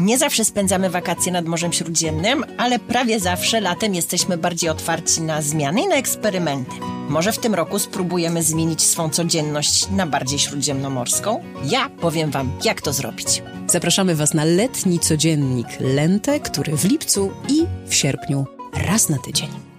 Nie zawsze spędzamy wakacje nad Morzem Śródziemnym, ale prawie zawsze latem jesteśmy bardziej otwarci na zmiany i na eksperymenty. Może w tym roku spróbujemy zmienić swą codzienność na bardziej śródziemnomorską? Ja powiem Wam, jak to zrobić. Zapraszamy Was na letni codziennik Lente, który w lipcu i w sierpniu raz na tydzień.